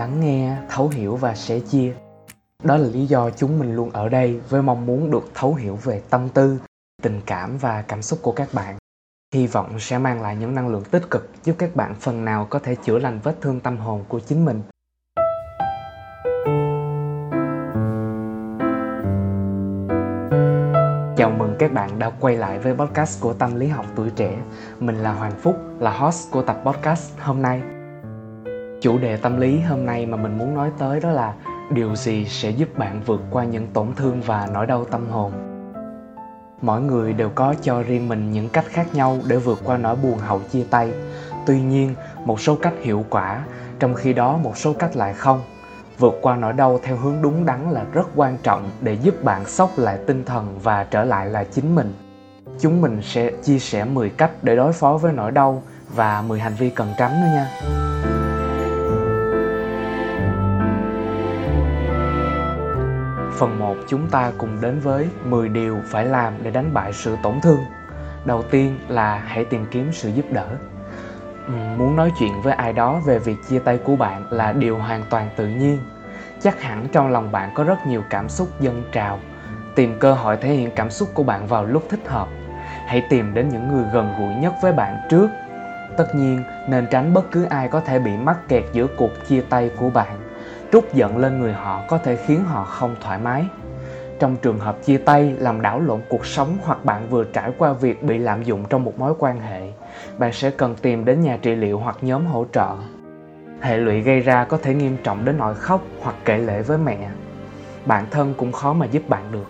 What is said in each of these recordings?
lắng nghe thấu hiểu và sẻ chia đó là lý do chúng mình luôn ở đây với mong muốn được thấu hiểu về tâm tư tình cảm và cảm xúc của các bạn hy vọng sẽ mang lại những năng lượng tích cực giúp các bạn phần nào có thể chữa lành vết thương tâm hồn của chính mình Chào mừng các bạn đã quay lại với podcast của Tâm lý học tuổi trẻ. Mình là Hoàng Phúc, là host của tập podcast hôm nay. Chủ đề tâm lý hôm nay mà mình muốn nói tới đó là điều gì sẽ giúp bạn vượt qua những tổn thương và nỗi đau tâm hồn. Mỗi người đều có cho riêng mình những cách khác nhau để vượt qua nỗi buồn hậu chia tay. Tuy nhiên, một số cách hiệu quả, trong khi đó một số cách lại không vượt qua nỗi đau theo hướng đúng đắn là rất quan trọng để giúp bạn sốc lại tinh thần và trở lại là chính mình. Chúng mình sẽ chia sẻ 10 cách để đối phó với nỗi đau và 10 hành vi cần tránh nữa nha. Phần 1 chúng ta cùng đến với 10 điều phải làm để đánh bại sự tổn thương. Đầu tiên là hãy tìm kiếm sự giúp đỡ. Ừ, muốn nói chuyện với ai đó về việc chia tay của bạn là điều hoàn toàn tự nhiên. Chắc hẳn trong lòng bạn có rất nhiều cảm xúc dâng trào. Tìm cơ hội thể hiện cảm xúc của bạn vào lúc thích hợp. Hãy tìm đến những người gần gũi nhất với bạn trước. Tất nhiên, nên tránh bất cứ ai có thể bị mắc kẹt giữa cuộc chia tay của bạn trút giận lên người họ có thể khiến họ không thoải mái. Trong trường hợp chia tay, làm đảo lộn cuộc sống hoặc bạn vừa trải qua việc bị lạm dụng trong một mối quan hệ, bạn sẽ cần tìm đến nhà trị liệu hoặc nhóm hỗ trợ. Hệ lụy gây ra có thể nghiêm trọng đến nỗi khóc hoặc kể lể với mẹ. Bản thân cũng khó mà giúp bạn được.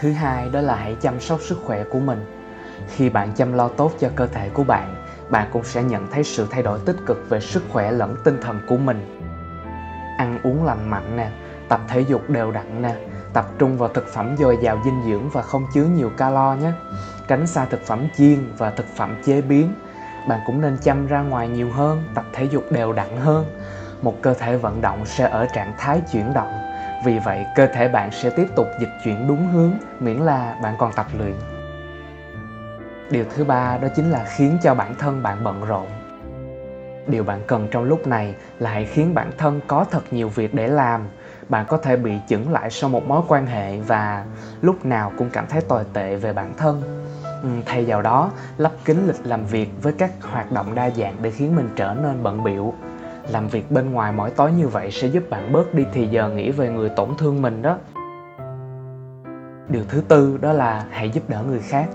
Thứ hai, đó là hãy chăm sóc sức khỏe của mình. Khi bạn chăm lo tốt cho cơ thể của bạn bạn cũng sẽ nhận thấy sự thay đổi tích cực về sức khỏe lẫn tinh thần của mình. Ăn uống lành mạnh nè, tập thể dục đều đặn nè, tập trung vào thực phẩm dồi dào dinh dưỡng và không chứa nhiều calo nhé. Tránh xa thực phẩm chiên và thực phẩm chế biến. Bạn cũng nên chăm ra ngoài nhiều hơn, tập thể dục đều đặn hơn. Một cơ thể vận động sẽ ở trạng thái chuyển động. Vì vậy, cơ thể bạn sẽ tiếp tục dịch chuyển đúng hướng, miễn là bạn còn tập luyện điều thứ ba đó chính là khiến cho bản thân bạn bận rộn. Điều bạn cần trong lúc này là hãy khiến bản thân có thật nhiều việc để làm. Bạn có thể bị chững lại sau một mối quan hệ và lúc nào cũng cảm thấy tồi tệ về bản thân. Thay vào đó lắp kính lịch làm việc với các hoạt động đa dạng để khiến mình trở nên bận biệu làm việc bên ngoài mỗi tối như vậy sẽ giúp bạn bớt đi thì giờ nghĩ về người tổn thương mình đó. Điều thứ tư đó là hãy giúp đỡ người khác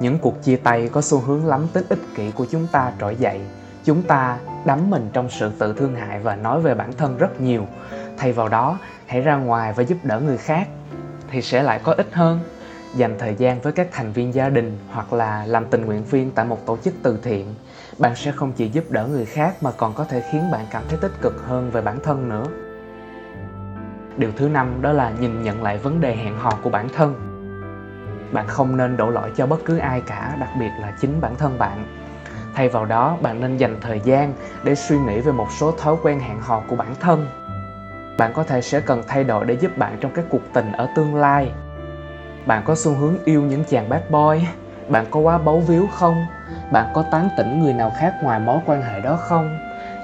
những cuộc chia tay có xu hướng lắm tính ích kỷ của chúng ta trỗi dậy. Chúng ta đắm mình trong sự tự thương hại và nói về bản thân rất nhiều. Thay vào đó, hãy ra ngoài và giúp đỡ người khác, thì sẽ lại có ích hơn. Dành thời gian với các thành viên gia đình hoặc là làm tình nguyện viên tại một tổ chức từ thiện, bạn sẽ không chỉ giúp đỡ người khác mà còn có thể khiến bạn cảm thấy tích cực hơn về bản thân nữa. Điều thứ năm đó là nhìn nhận lại vấn đề hẹn hò của bản thân bạn không nên đổ lỗi cho bất cứ ai cả, đặc biệt là chính bản thân bạn. Thay vào đó, bạn nên dành thời gian để suy nghĩ về một số thói quen hẹn hò của bản thân. Bạn có thể sẽ cần thay đổi để giúp bạn trong các cuộc tình ở tương lai. Bạn có xu hướng yêu những chàng bad boy? Bạn có quá bấu víu không? Bạn có tán tỉnh người nào khác ngoài mối quan hệ đó không?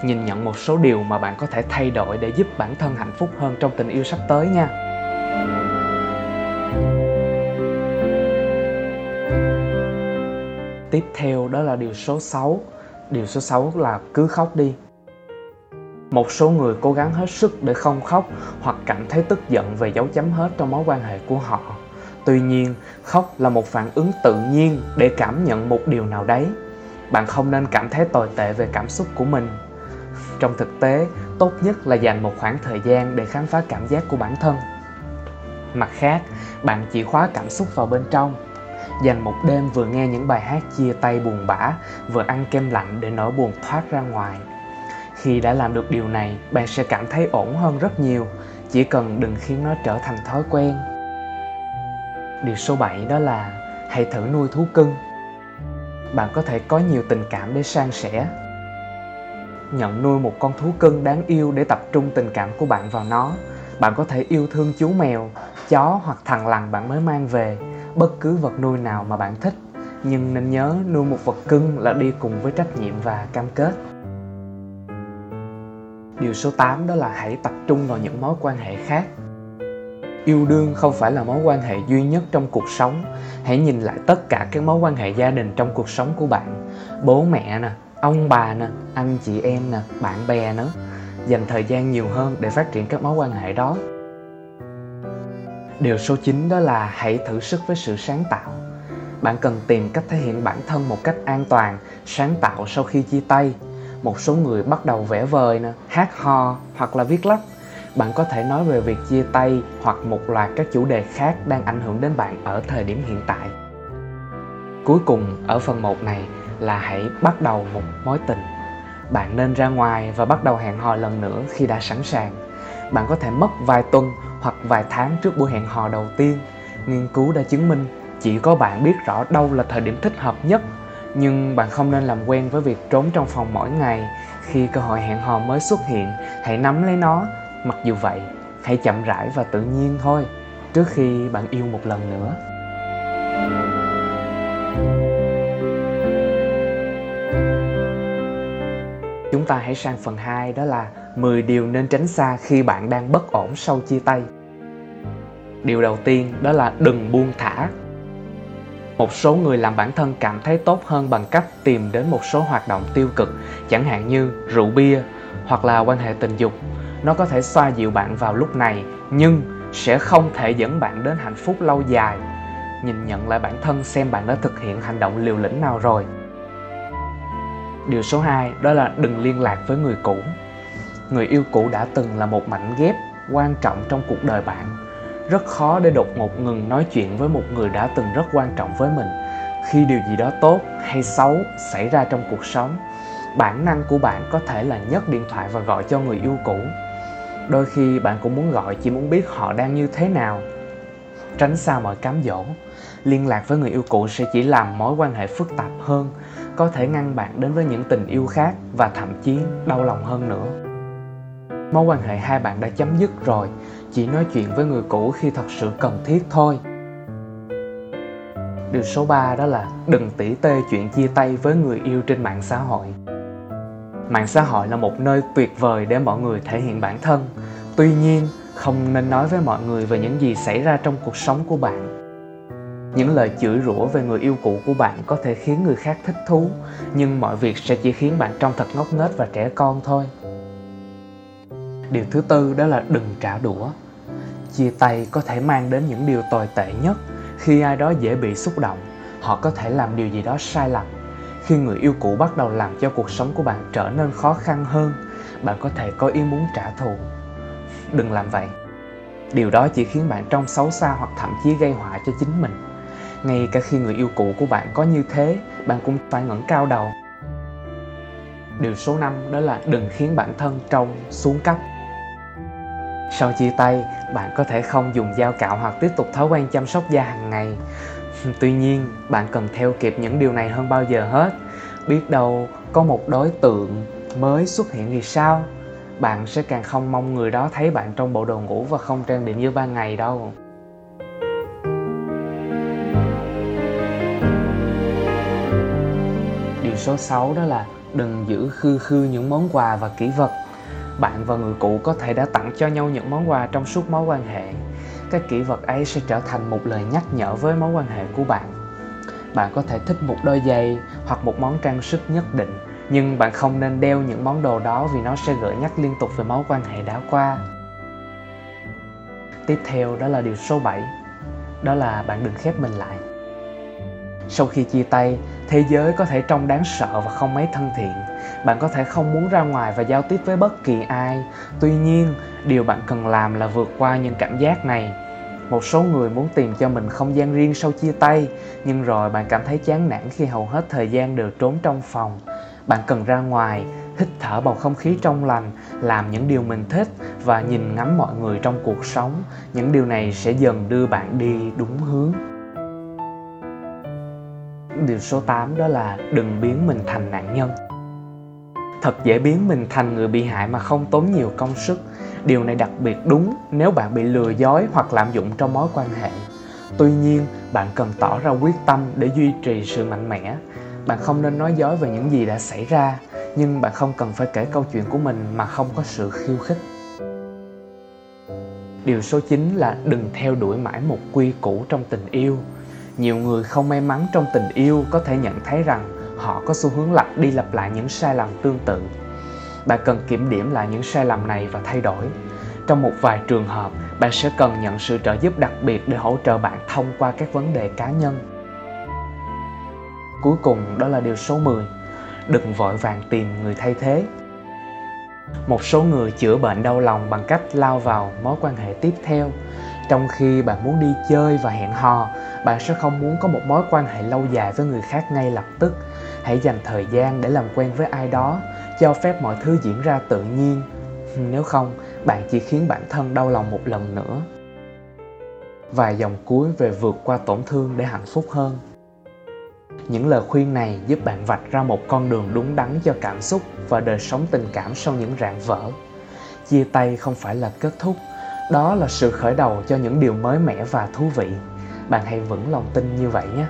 Nhìn nhận một số điều mà bạn có thể thay đổi để giúp bản thân hạnh phúc hơn trong tình yêu sắp tới nha. Tiếp theo, đó là điều số 6 điều số 6 là cứ khóc đi. Một số người cố gắng hết sức để không khóc hoặc cảm thấy tức giận về dấu chấm hết trong mối quan hệ của họ. Tuy nhiên, khóc là một phản ứng tự nhiên để cảm nhận một điều nào đấy. Bạn không nên cảm thấy tồi tệ về cảm xúc của mình. Trong thực tế, tốt nhất là dành một khoảng thời gian để khám phá cảm giác của bản thân. Mặt khác, bạn chỉ khóa cảm xúc vào bên trong dành một đêm vừa nghe những bài hát chia tay buồn bã, vừa ăn kem lạnh để nỗi buồn thoát ra ngoài. Khi đã làm được điều này, bạn sẽ cảm thấy ổn hơn rất nhiều. Chỉ cần đừng khiến nó trở thành thói quen. Điều số 7 đó là, hãy thử nuôi thú cưng. Bạn có thể có nhiều tình cảm để san sẻ. Nhận nuôi một con thú cưng đáng yêu để tập trung tình cảm của bạn vào nó. Bạn có thể yêu thương chú mèo, chó hoặc thằn lằn bạn mới mang về bất cứ vật nuôi nào mà bạn thích nhưng nên nhớ nuôi một vật cưng là đi cùng với trách nhiệm và cam kết Điều số 8 đó là hãy tập trung vào những mối quan hệ khác. Yêu đương không phải là mối quan hệ duy nhất trong cuộc sống. Hãy nhìn lại tất cả các mối quan hệ gia đình trong cuộc sống của bạn. Bố mẹ nè, ông bà nè, anh chị em nè, bạn bè nữa. Dành thời gian nhiều hơn để phát triển các mối quan hệ đó. Điều số 9 đó là hãy thử sức với sự sáng tạo. Bạn cần tìm cách thể hiện bản thân một cách an toàn, sáng tạo sau khi chia tay. Một số người bắt đầu vẽ vời, nè, hát hò hoặc là viết lách. Bạn có thể nói về việc chia tay hoặc một loạt các chủ đề khác đang ảnh hưởng đến bạn ở thời điểm hiện tại. Cuối cùng ở phần 1 này là hãy bắt đầu một mối tình. Bạn nên ra ngoài và bắt đầu hẹn hò lần nữa khi đã sẵn sàng. Bạn có thể mất vài tuần hoặc vài tháng trước buổi hẹn hò đầu tiên. Nghiên cứu đã chứng minh chỉ có bạn biết rõ đâu là thời điểm thích hợp nhất. Nhưng bạn không nên làm quen với việc trốn trong phòng mỗi ngày. Khi cơ hội hẹn hò mới xuất hiện, hãy nắm lấy nó. Mặc dù vậy, hãy chậm rãi và tự nhiên thôi, trước khi bạn yêu một lần nữa. Chúng ta hãy sang phần 2 đó là 10 điều nên tránh xa khi bạn đang bất ổn sau chia tay. Điều đầu tiên, đó là đừng buông thả. Một số người làm bản thân cảm thấy tốt hơn bằng cách tìm đến một số hoạt động tiêu cực, chẳng hạn như rượu bia hoặc là quan hệ tình dục. Nó có thể xoa dịu bạn vào lúc này, nhưng sẽ không thể dẫn bạn đến hạnh phúc lâu dài. Nhìn nhận lại bản thân xem bạn đã thực hiện hành động liều lĩnh nào rồi điều số 2 đó là đừng liên lạc với người cũ. Người yêu cũ đã từng là một mảnh ghép quan trọng trong cuộc đời bạn. Rất khó để đột ngột ngừng nói chuyện với một người đã từng rất quan trọng với mình. Khi điều gì đó tốt hay xấu xảy ra trong cuộc sống, bản năng của bạn có thể là nhấc điện thoại và gọi cho người yêu cũ. Đôi khi bạn cũng muốn gọi chỉ muốn biết họ đang như thế nào tránh xa mọi cám dỗ. Liên lạc với người yêu cũ sẽ chỉ làm mối quan hệ phức tạp hơn, có thể ngăn bạn đến với những tình yêu khác và thậm chí đau lòng hơn nữa. Mối quan hệ hai bạn đã chấm dứt rồi, chỉ nói chuyện với người cũ khi thật sự cần thiết thôi. Điều số 3 đó là đừng tỉ tê chuyện chia tay với người yêu trên mạng xã hội. Mạng xã hội là một nơi tuyệt vời để mọi người thể hiện bản thân. Tuy nhiên không nên nói với mọi người về những gì xảy ra trong cuộc sống của bạn. Những lời chửi rủa về người yêu cũ của bạn có thể khiến người khác thích thú, nhưng mọi việc sẽ chỉ khiến bạn trông thật ngốc nghếch và trẻ con thôi. Điều thứ tư đó là đừng trả đũa. Chia tay có thể mang đến những điều tồi tệ nhất. Khi ai đó dễ bị xúc động, họ có thể làm điều gì đó sai lầm. Khi người yêu cũ bắt đầu làm cho cuộc sống của bạn trở nên khó khăn hơn, bạn có thể có ý muốn trả thù đừng làm vậy điều đó chỉ khiến bạn trông xấu xa hoặc thậm chí gây họa cho chính mình ngay cả khi người yêu cũ của bạn có như thế bạn cũng phải ngẩng cao đầu điều số 5 đó là đừng khiến bản thân trông xuống cấp sau chia tay, bạn có thể không dùng dao cạo hoặc tiếp tục thói quen chăm sóc da hàng ngày. Tuy nhiên, bạn cần theo kịp những điều này hơn bao giờ hết. Biết đâu có một đối tượng mới xuất hiện thì sao? Bạn sẽ càng không mong người đó thấy bạn trong bộ đồ ngủ và không trang điểm như ban ngày đâu. Điều số 6 đó là đừng giữ khư khư những món quà và kỷ vật. Bạn và người cũ có thể đã tặng cho nhau những món quà trong suốt mối quan hệ. Các kỷ vật ấy sẽ trở thành một lời nhắc nhở với mối quan hệ của bạn. Bạn có thể thích một đôi giày hoặc một món trang sức nhất định nhưng bạn không nên đeo những món đồ đó vì nó sẽ gợi nhắc liên tục về mối quan hệ đã qua. Tiếp theo, đó là điều số 7 đó là bạn đừng khép mình lại. Sau khi chia tay, thế giới có thể trông đáng sợ và không mấy thân thiện. Bạn có thể không muốn ra ngoài và giao tiếp với bất kỳ ai. Tuy nhiên, điều bạn cần làm là vượt qua những cảm giác này. Một số người muốn tìm cho mình không gian riêng sau chia tay, nhưng rồi bạn cảm thấy chán nản khi hầu hết thời gian đều trốn trong phòng bạn cần ra ngoài, hít thở bầu không khí trong lành, làm những điều mình thích và nhìn ngắm mọi người trong cuộc sống. Những điều này sẽ dần đưa bạn đi đúng hướng. Điều số 8 đó là đừng biến mình thành nạn nhân. Thật dễ biến mình thành người bị hại mà không tốn nhiều công sức. Điều này đặc biệt đúng nếu bạn bị lừa dối hoặc lạm dụng trong mối quan hệ. Tuy nhiên, bạn cần tỏ ra quyết tâm để duy trì sự mạnh mẽ bạn không nên nói dối về những gì đã xảy ra, nhưng bạn không cần phải kể câu chuyện của mình mà không có sự khiêu khích. Điều số 9 là đừng theo đuổi mãi một quy củ trong tình yêu. Nhiều người không may mắn trong tình yêu có thể nhận thấy rằng họ có xu hướng lặp đi lặp lại những sai lầm tương tự. Bạn cần kiểm điểm lại những sai lầm này và thay đổi. Trong một vài trường hợp, bạn sẽ cần nhận sự trợ giúp đặc biệt để hỗ trợ bạn thông qua các vấn đề cá nhân cuối cùng đó là điều số 10 đừng vội vàng tìm người thay thế. Một số người chữa bệnh đau lòng bằng cách lao vào mối quan hệ tiếp theo. Trong khi bạn muốn đi chơi và hẹn hò, bạn sẽ không muốn có một mối quan hệ lâu dài với người khác ngay lập tức. Hãy dành thời gian để làm quen với ai đó, cho phép mọi thứ diễn ra tự nhiên. Nếu không, bạn chỉ khiến bản thân đau lòng một lần nữa. Vài dòng cuối về vượt qua tổn thương để hạnh phúc hơn những lời khuyên này giúp bạn vạch ra một con đường đúng đắn cho cảm xúc và đời sống tình cảm sau những rạn vỡ. Chia tay không phải là kết thúc, đó là sự khởi đầu cho những điều mới mẻ và thú vị. Bạn hãy vững lòng tin như vậy nhé.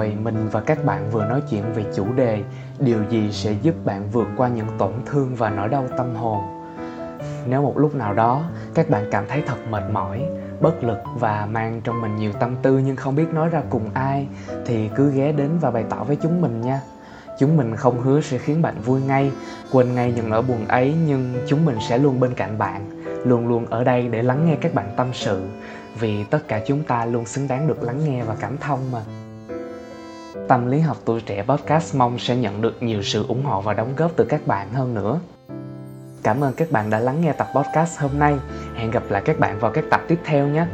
Rồi mình và các bạn vừa nói chuyện về chủ đề điều gì sẽ giúp bạn vượt qua những tổn thương và nỗi đau tâm hồn. Nếu một lúc nào đó các bạn cảm thấy thật mệt mỏi, bất lực và mang trong mình nhiều tâm tư nhưng không biết nói ra cùng ai, thì cứ ghé đến và bày tỏ với chúng mình nha. Chúng mình không hứa sẽ khiến bạn vui ngay, quên ngay những nỗi buồn ấy, nhưng chúng mình sẽ luôn bên cạnh bạn, luôn luôn ở đây để lắng nghe các bạn tâm sự. Vì tất cả chúng ta luôn xứng đáng được lắng nghe và cảm thông mà tâm lý học tuổi trẻ podcast mong sẽ nhận được nhiều sự ủng hộ và đóng góp từ các bạn hơn nữa. Cảm ơn các bạn đã lắng nghe tập podcast hôm nay. Hẹn gặp lại các bạn vào các tập tiếp theo nhé.